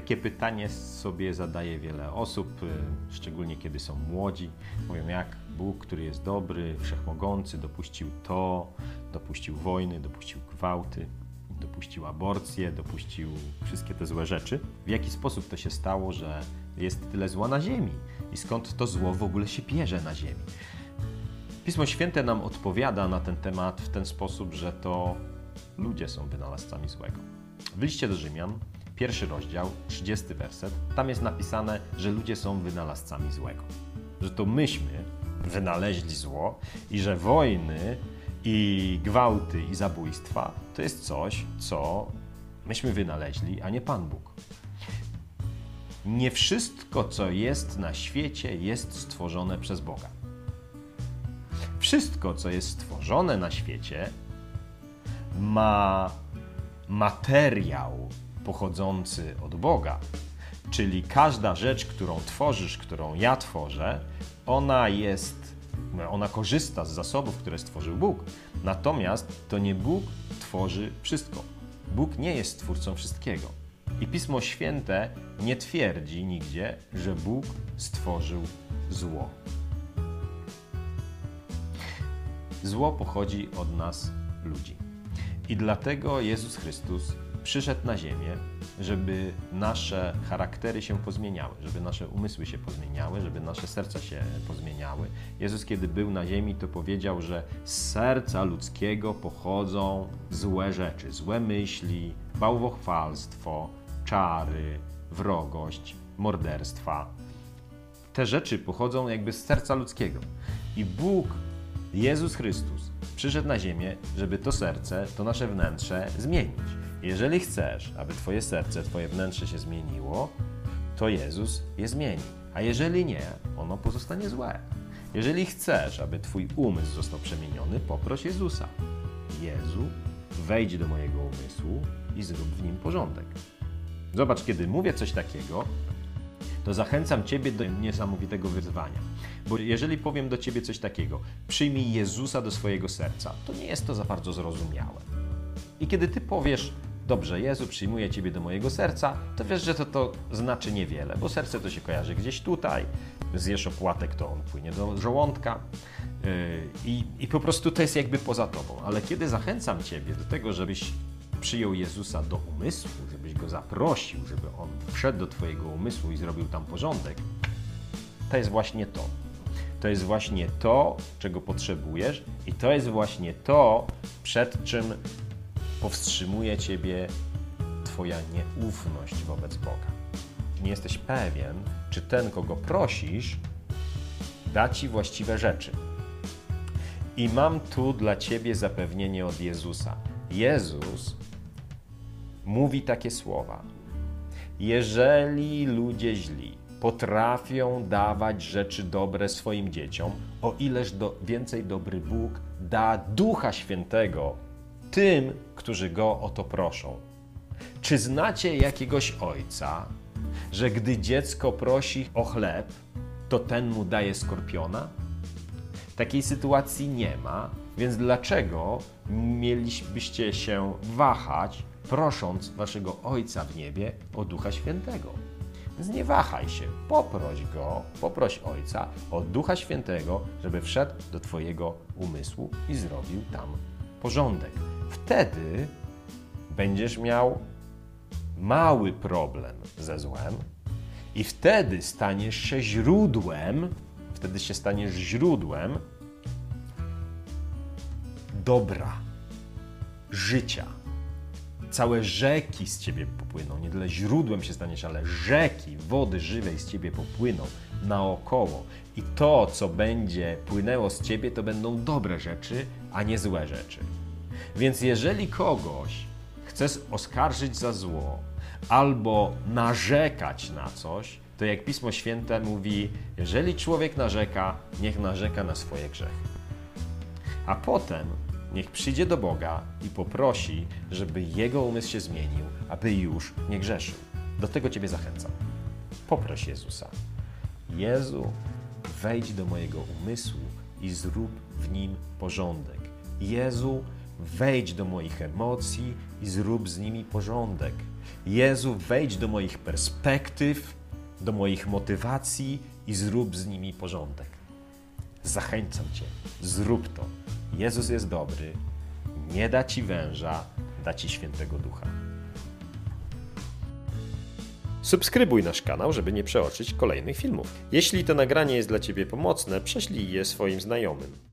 Takie pytanie sobie zadaje wiele osób, y, szczególnie kiedy są młodzi. Mówią, jak Bóg, który jest dobry, wszechmogący, dopuścił to, dopuścił wojny, dopuścił gwałty, dopuścił aborcję, dopuścił wszystkie te złe rzeczy. W jaki sposób to się stało, że jest tyle zła na ziemi? I skąd to zło w ogóle się bierze na ziemi? Pismo Święte nam odpowiada na ten temat w ten sposób, że to ludzie są wynalazcami złego. W liście do Rzymian, pierwszy rozdział, 30 werset, tam jest napisane, że ludzie są wynalazcami złego. Że to myśmy wynaleźli zło i że wojny i gwałty i zabójstwa to jest coś, co myśmy wynaleźli, a nie Pan Bóg. Nie wszystko, co jest na świecie, jest stworzone przez Boga. Wszystko, co jest stworzone na świecie, ma materiał pochodzący od Boga. Czyli każda rzecz, którą tworzysz, którą ja tworzę, ona jest, ona korzysta z zasobów, które stworzył Bóg. Natomiast to nie Bóg tworzy wszystko. Bóg nie jest twórcą wszystkiego. I Pismo Święte nie twierdzi nigdzie, że Bóg stworzył zło. Zło pochodzi od nas, ludzi. I dlatego Jezus Chrystus przyszedł na ziemię, żeby nasze charaktery się pozmieniały, żeby nasze umysły się pozmieniały, żeby nasze serca się pozmieniały. Jezus, kiedy był na ziemi, to powiedział, że z serca ludzkiego pochodzą złe rzeczy, złe myśli, bałwochwalstwo, czary, wrogość, morderstwa. Te rzeczy pochodzą jakby z serca ludzkiego. I Bóg, Jezus Chrystus, przyszedł na ziemię, żeby to serce, to nasze wnętrze zmienić. Jeżeli chcesz, aby Twoje serce, Twoje wnętrze się zmieniło, to Jezus je zmieni. A jeżeli nie, ono pozostanie złe. Jeżeli chcesz, aby Twój umysł został przemieniony, poproś Jezusa. Jezu, wejdź do mojego umysłu i zrób w nim porządek. Zobacz, kiedy mówię coś takiego, to zachęcam Ciebie do niesamowitego wyzwania. Bo jeżeli powiem do Ciebie coś takiego, przyjmij Jezusa do swojego serca, to nie jest to za bardzo zrozumiałe. I kiedy Ty powiesz, dobrze, Jezu, przyjmuję Ciebie do mojego serca, to wiesz, że to, to znaczy niewiele, bo serce to się kojarzy gdzieś tutaj, zjesz opłatek, to on płynie do żołądka yy, i, i po prostu to jest jakby poza Tobą. Ale kiedy zachęcam Ciebie do tego, żebyś przyjął Jezusa do umysłu, żebyś go zaprosił, żeby on wszedł do Twojego umysłu i zrobił tam porządek, to jest właśnie to. To jest właśnie to, czego potrzebujesz, i to jest właśnie to, przed czym powstrzymuje Ciebie Twoja nieufność wobec Boga. Nie jesteś pewien, czy ten, kogo prosisz, da Ci właściwe rzeczy. I mam tu dla Ciebie zapewnienie od Jezusa. Jezus mówi takie słowa. Jeżeli ludzie źli potrafią dawać rzeczy dobre swoim dzieciom, o ileż do, więcej dobry Bóg da Ducha Świętego tym, którzy Go o to proszą. Czy znacie jakiegoś ojca, że gdy dziecko prosi o chleb, to ten mu daje skorpiona? Takiej sytuacji nie ma, więc dlaczego mielibyście się wahać, prosząc waszego Ojca w niebie o Ducha Świętego? Więc nie wahaj się, poproś Go, poproś Ojca o Ducha Świętego, żeby wszedł do Twojego umysłu i zrobił tam porządek. Wtedy będziesz miał mały problem ze złem i wtedy staniesz się źródłem, wtedy się staniesz źródłem dobra, życia. Całe rzeki z ciebie popłyną. Nie tyle źródłem się staniesz, ale rzeki wody żywej z ciebie popłyną naokoło. I to, co będzie płynęło z ciebie, to będą dobre rzeczy, a nie złe rzeczy. Więc jeżeli kogoś chcesz oskarżyć za zło albo narzekać na coś, to jak Pismo Święte mówi, jeżeli człowiek narzeka, niech narzeka na swoje grzechy. A potem niech przyjdzie do Boga i poprosi, żeby jego umysł się zmienił, aby już nie grzeszył. Do tego Ciebie zachęcam. Poproś Jezusa. Jezu, wejdź do mojego umysłu i zrób w nim porządek. Jezu, wejdź do moich emocji i zrób z nimi porządek. Jezu, wejdź do moich perspektyw, do moich motywacji i zrób z nimi porządek. Zachęcam Cię, zrób to. Jezus jest dobry, nie da Ci węża, da Ci świętego ducha. Subskrybuj nasz kanał, żeby nie przeoczyć kolejnych filmów. Jeśli to nagranie jest dla Ciebie pomocne, prześlij je swoim znajomym.